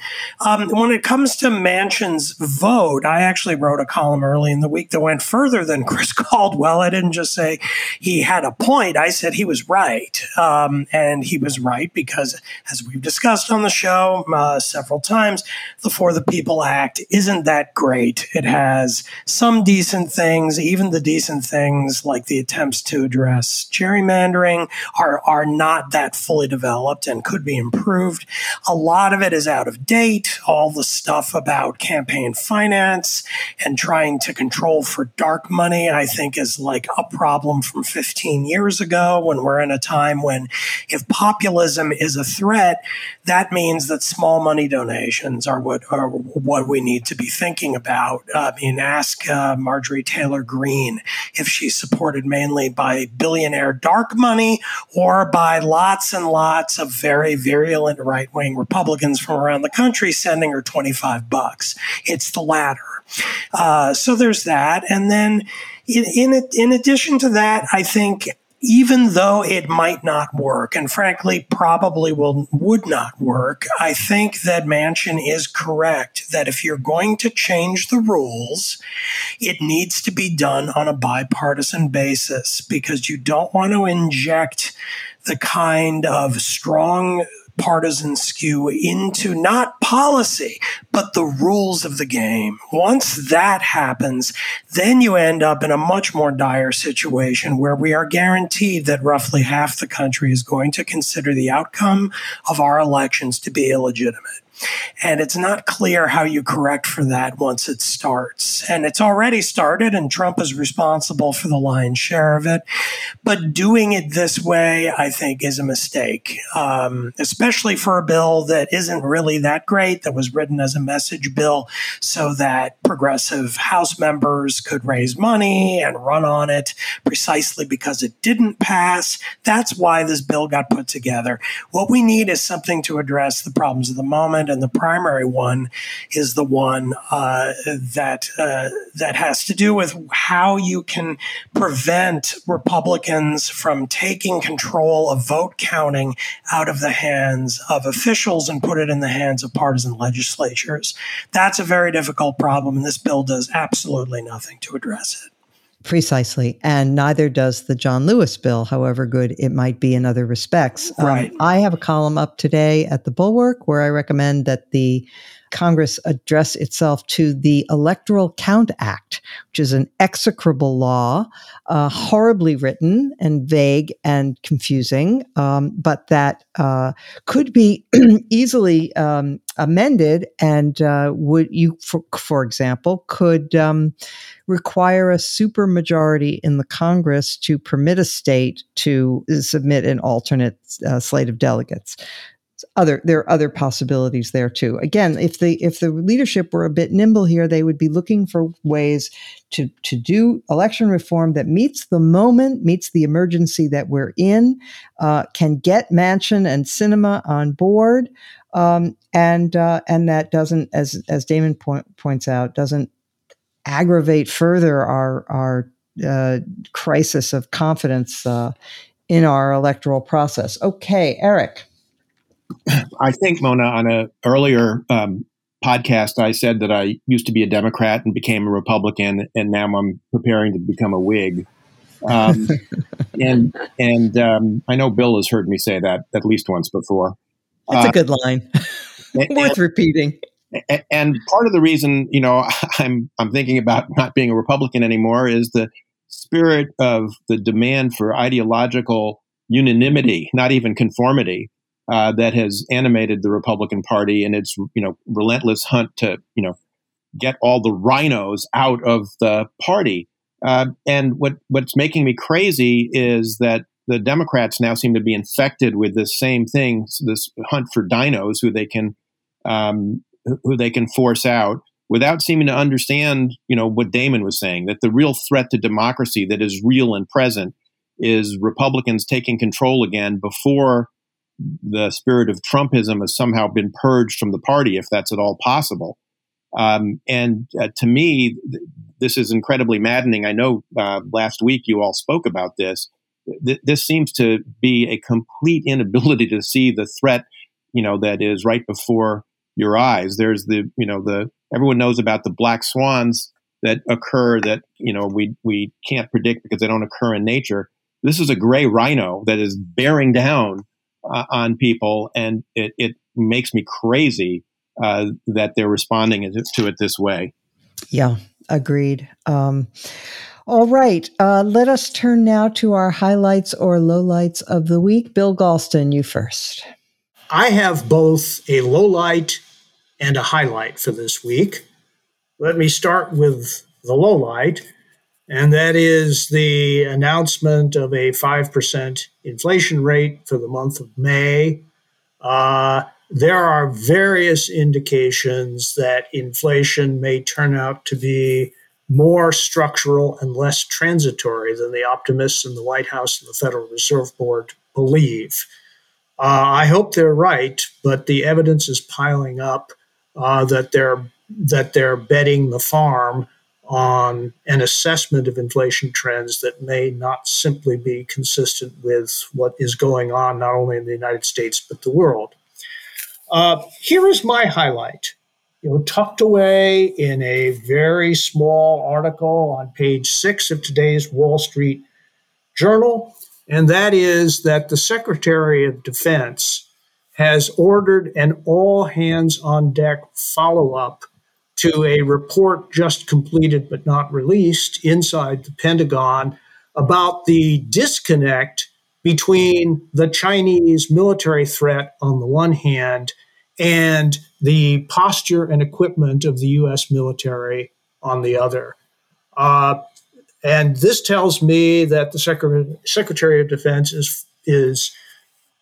Um, when it comes to Manchin's vote, I actually wrote a column early in the week that went further than [LAUGHS] Chris Caldwell. I didn't just say he had a point. I said he was right. Um, and he was right because, as we've discussed on the show uh, several times, the For the People Act isn't that great. It has some decent things, even the decent things like the attempts to address gerrymandering are, are not that fully developed and could be improved. A lot of it is out of date. All the stuff about campaign finance finance and trying to control for dark money, I think is like a problem from 15 years ago when we're in a time when if populism is a threat, that means that small money donations are what are what we need to be thinking about. I mean, ask uh, Marjorie Taylor Greene if she's supported mainly by billionaire dark money or by lots and lots of very virulent right wing Republicans from around the country sending her 25 bucks. It's the latter. Uh, so there's that. And then in, in, in addition to that, I think even though it might not work, and frankly, probably will would not work, I think that Manchin is correct that if you're going to change the rules, it needs to be done on a bipartisan basis because you don't want to inject the kind of strong partisan skew into not policy, but the rules of the game. Once that happens, then you end up in a much more dire situation where we are guaranteed that roughly half the country is going to consider the outcome of our elections to be illegitimate. And it's not clear how you correct for that once it starts. And it's already started, and Trump is responsible for the lion's share of it. But doing it this way, I think, is a mistake, um, especially for a bill that isn't really that great, that was written as a message bill so that progressive House members could raise money and run on it precisely because it didn't pass. That's why this bill got put together. What we need is something to address the problems of the moment and the primary one is the one uh, that uh, that has to do with how you can prevent Republicans from taking control of vote counting out of the hands of officials and put it in the hands of partisan legislatures. That's a very difficult problem, and this bill does absolutely nothing to address it. Precisely. And neither does the John Lewis bill, however good it might be in other respects. Um, right. Um, I have a column up today at the Bulwark where I recommend that the Congress address itself to the Electoral Count Act, which is an execrable law, uh, horribly written and vague and confusing, um, but that uh, could be [CLEARS THROAT] easily um, amended and uh, would you, for, for example, could um, require a supermajority in the Congress to permit a state to submit an alternate uh, slate of delegates other there are other possibilities there too. Again, if the if the leadership were a bit nimble here, they would be looking for ways to to do election reform that meets the moment, meets the emergency that we're in, uh, can get Manchin and Sinema on board, um, and uh, and that doesn't, as as Damon point, points out, doesn't aggravate further our our uh, crisis of confidence uh, in our electoral process. Okay, Eric. I think Mona on a earlier um, podcast I said that I used to be a Democrat and became a Republican, and now I'm preparing to become a Whig. Um, [LAUGHS] and and um, I know Bill has heard me say that at least once before. That's uh, a good line, [LAUGHS] [LAUGHS] worth repeating. And part of the reason, you know, I'm I'm thinking about not being a Republican anymore is the spirit of the demand for ideological unanimity, not even conformity uh, that has animated the Republican Party in its you know relentless hunt to you know get all the RINOs out of the party. Uh, and what what's making me crazy is that the Democrats now seem to be infected with this same thing, this hunt for DINOs who they can um, who they can force out without seeming to understand, you know, what Damon was saying that the real threat to democracy that is real and present is Republicans taking control again before the spirit of Trumpism has somehow been purged from the party, if that's at all possible. Um, and uh, to me, th- this is incredibly maddening. I know uh, last week you all spoke about this. Th- this seems to be a complete inability to see the threat, you know, that is right before your eyes. There's the, you know, the everyone knows about the black swans that occur that you know we we can't predict because they don't occur in nature. This is a gray rhino that is bearing down uh, on people, and it, it makes me crazy uh, that they're responding to it this way. Yeah, agreed. Um, all right, uh, let us turn now to our highlights or lowlights of the week. Bill Galston, you first. I have both a low light and a highlight for this week. Let me start with the low light and that is the announcement of a 5% inflation rate for the month of May. Uh, there are various indications that inflation may turn out to be more structural and less transitory than the optimists in the White House and the Federal Reserve Board believe. Uh, I hope they're right, but the evidence is piling up uh, that they're that they're betting the farm on an assessment of inflation trends that may not simply be consistent with what is going on not only in the United States but the world. Uh, here is my highlight. You know, tucked away in a very small article on page six of today's Wall Street Journal, and that is that the Secretary of Defense has ordered an all hands on deck follow up to a report just completed but not released inside the Pentagon about the disconnect between the Chinese military threat on the one hand and the posture and equipment of the U.S. military on the other. Uh, and this tells me that the Secretary, of Defense is, is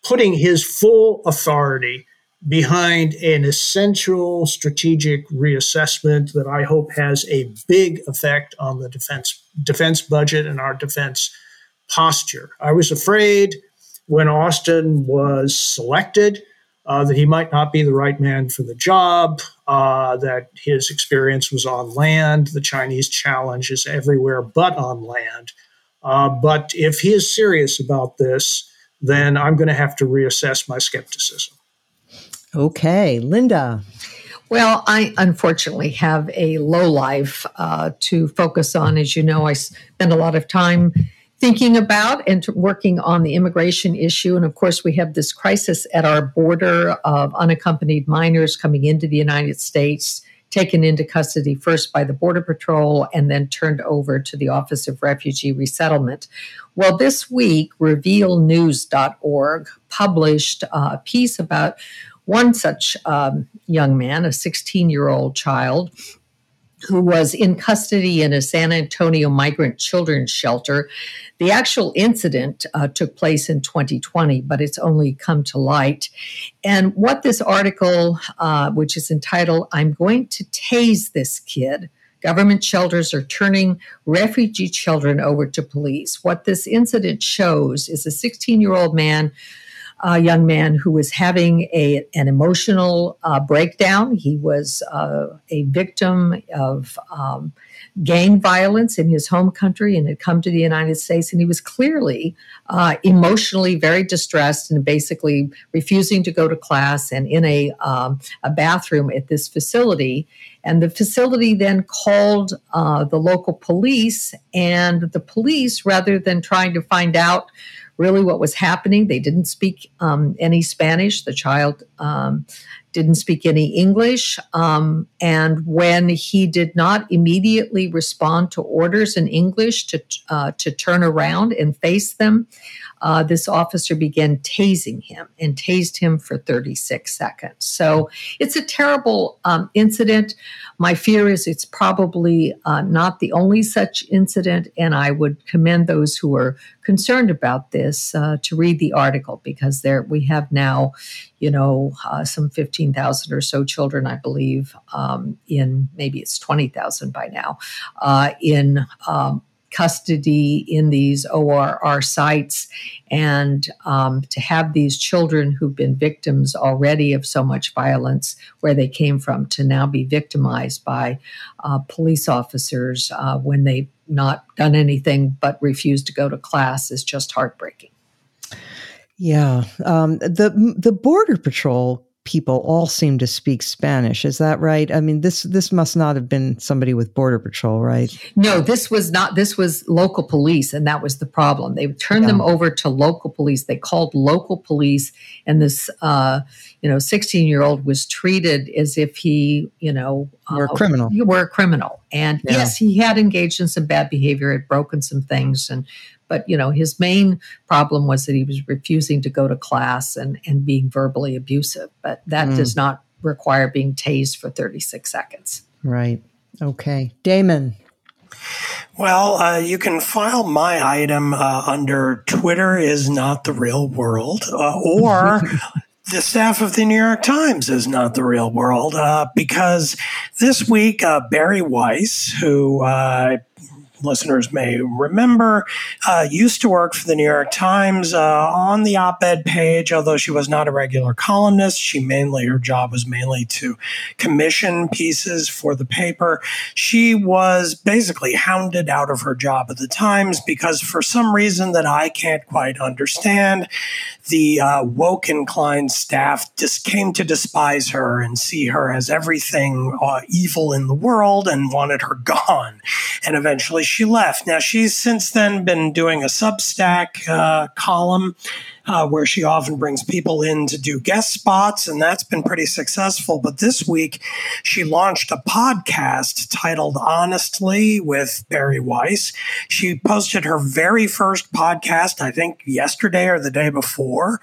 putting his full authority behind an essential strategic reassessment that I hope has a big effect on the defense defense budget and our defense posture. I was afraid when Austin was selected uh, that he might not be the right man for the job, uh, that his experience was on land. The Chinese challenge is everywhere but on land. Uh, but if he is serious about this, then I'm going to have to reassess my skepticism. Okay, Linda. Well, I unfortunately have a low life uh, to focus on. As you know, I spend a lot of time thinking about and working on the immigration issue. And of course, we have this crisis at our border of unaccompanied minors coming into the United States, taken into custody first by the Border Patrol and then turned over to the Office of Refugee Resettlement. Well, this week, revealnews.org published a piece about one such um, young man, a 16 year old child who was in custody in a San Antonio migrant children's shelter. The actual incident uh, took place in 2020, but it's only come to light. And what this article, uh, which is entitled, I'm Going to Tase This Kid, Government shelters are turning refugee children over to police. What this incident shows is a 16 year old man a young man who was having a, an emotional uh, breakdown. He was uh, a victim of um, gang violence in his home country and had come to the United States. And he was clearly uh, emotionally very distressed and basically refusing to go to class and in a, um, a bathroom at this facility. And the facility then called uh, the local police, and the police, rather than trying to find out really what was happening. They didn't speak um, any Spanish. The child um, didn't speak any English. Um, and when he did not immediately respond to orders in English to, uh, to turn around and face them, uh, this officer began tasing him and tased him for 36 seconds. So it's a terrible um, incident. My fear is it's probably uh, not the only such incident, and I would commend those who are concerned about this uh, to read the article because there we have now, you know, uh, some 15,000 or so children, I believe, um, in maybe it's 20,000 by now, uh, in um, custody in these ORR sites and um, to have these children who've been victims already of so much violence where they came from to now be victimized by uh, police officers uh, when they've not done anything but refused to go to class is just heartbreaking. Yeah, um, the the border patrol people all seem to speak Spanish. Is that right? I mean, this this must not have been somebody with border patrol, right? No, this was not. This was local police, and that was the problem. They turned yeah. them over to local police. They called local police, and this, uh, you know, sixteen year old was treated as if he, you know, were a criminal. You were a criminal, and yeah. yes, he had engaged in some bad behavior, had broken some things, and but you know, his main problem was that he was refusing to go to class and and being verbally abusive. But that mm. does not require being tased for 36 seconds. Right. Okay. Damon. Well, uh, you can file my item uh, under Twitter is not the real world, uh, or [LAUGHS] the staff of the New York Times is not the real world, uh, because this week uh, Bari Weiss, who uh, listeners may remember, uh, used to work for the New York Times uh, on the op ed page, although she was not a regular columnist. She mainly, her job was mainly to commission pieces for the paper. She was basically hounded out of her job at the Times because, for some reason that I can't quite understand, the uh, woke inclined staff just came to despise her and see her as everything uh, evil in the world and wanted her [LAUGHS] gone. And eventually she left. Now she's since then been doing a Substack uh, column uh, where she often brings people in to do guest spots, and that's been pretty successful. But this week, she launched a podcast titled Honestly with Bari Weiss. She posted her very first podcast, I think, yesterday or the day before,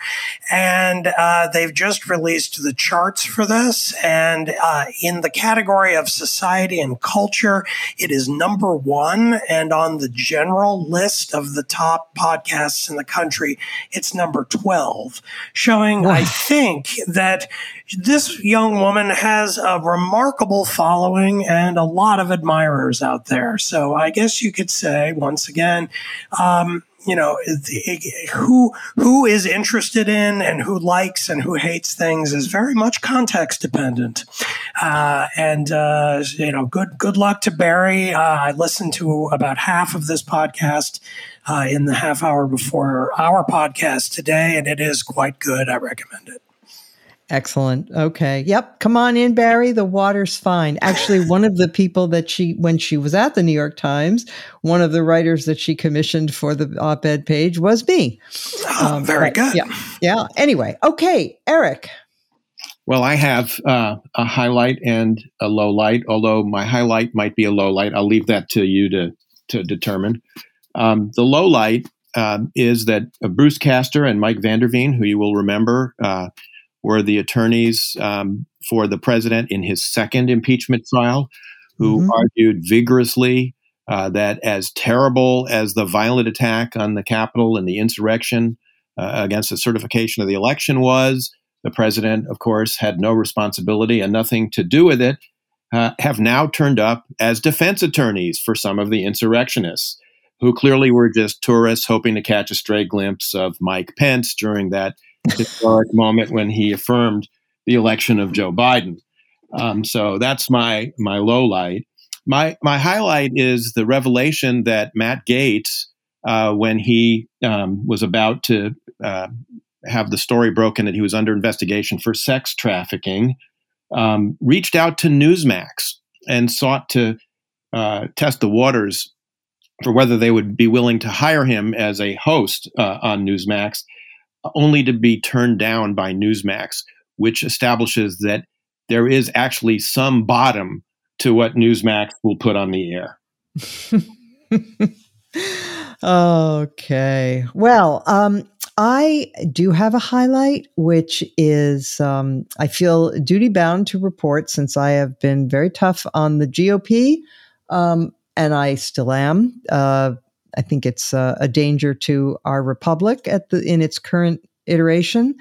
and uh, they've just released the charts for this. And uh, in the category of society and culture, it is number one. And on the general list of the top podcasts in the country, it's number 12, showing, I think, that this young woman has a remarkable following and a lot of admirers out there. So I guess you could say, once again, um, you know who who is interested in and who likes and who hates things is very much context dependent. Uh, and uh, you know good good luck to Bari. Uh, I listened to about half of this podcast uh, in the half hour before our podcast today and it is quite good I recommend it Excellent. Okay. Yep. Come on in, Bari. The water's fine. Actually, one of the people that she, when she was at the New York Times, one of the writers that she commissioned for the op ed page was me. Oh, um, very good. Yeah. Yeah. Anyway. Okay. Eric. Well, I have uh, a highlight and a low light, although my highlight might be a low light. I'll leave that to you to, to determine. Um, the low light um, is that uh, Bruce Castor and Mike van der Veen, who you will remember, uh, were the attorneys um, for the president in his second impeachment trial, who mm-hmm. argued vigorously uh, that as terrible as the violent attack on the Capitol and the insurrection uh, against the certification of the election was, the president, of course, had no responsibility and nothing to do with it, uh, have now turned up as defense attorneys for some of the insurrectionists, who clearly were just tourists hoping to catch a stray glimpse of Mike Pence during that historic moment when he affirmed the election of Joe Biden. Um, so that's my my low light. My my highlight is the revelation that Matt Gaetz, uh, when he um, was about to uh, have the story broken that he was under investigation for sex trafficking, um, reached out to Newsmax and sought to uh, test the waters for whether they would be willing to hire him as a host uh, on Newsmax only to be turned down by Newsmax, which establishes that there is actually some bottom to what Newsmax will put on the air. [LAUGHS] okay. Well, um, I do have a highlight, which is um, I feel duty bound to report since I have been very tough on the GOP, um, and I still am. Uh, I think it's uh, a danger to our republic at the in its current iteration.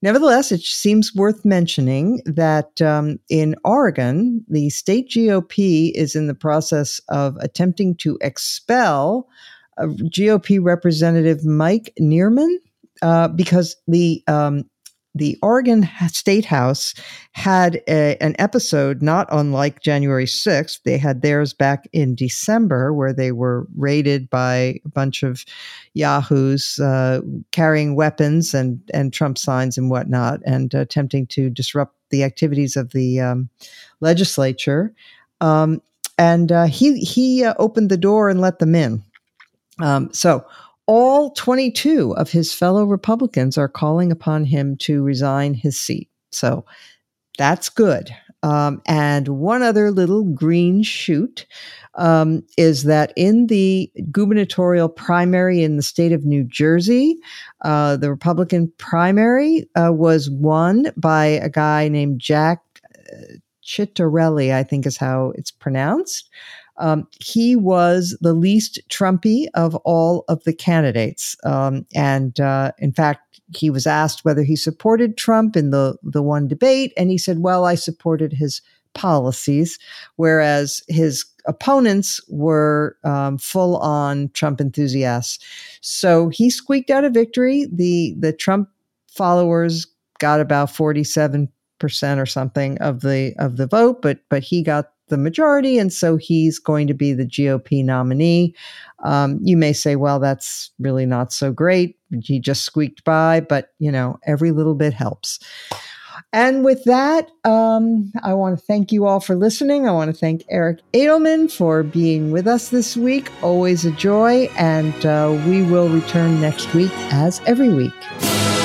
Nevertheless, it seems worth mentioning that um, in Oregon, the state GOP is in the process of attempting to expel GOP Representative Mike Nearman uh, because the um, the Oregon State House had a, an episode not unlike January 6th. They had theirs back in December where they were raided by a bunch of yahoos uh, carrying weapons and, and Trump signs and whatnot and attempting to disrupt the activities of the um, legislature. Um, and uh, he, he uh, opened the door and let them in. Um, so all 22 of his fellow Republicans are calling upon him to resign his seat. So that's good. Um, and one other little green shoot um, is that in the gubernatorial primary in the state of New Jersey, uh, the Republican primary uh, was won by a guy named Jack uh, Ciattarelli, I think is how it's pronounced. Um, he was the least Trumpy of all of the candidates. Um, and uh, in fact, he was asked whether he supported Trump in the, the one debate, and he said, Well, I supported his policies, whereas his opponents were um, full on Trump enthusiasts. So he squeaked out a victory. The, the Trump followers got about 47 percent or something of the of the vote, but but he got the majority, and so he's going to be the GOP nominee. Um, you may say, well, that's really not so great. He just squeaked by, but you know, every little bit helps. And with that, um, I want to thank you all for listening. I want to thank Eric Edelman for being with us this week. Always a joy. And uh, we will return next week as every week.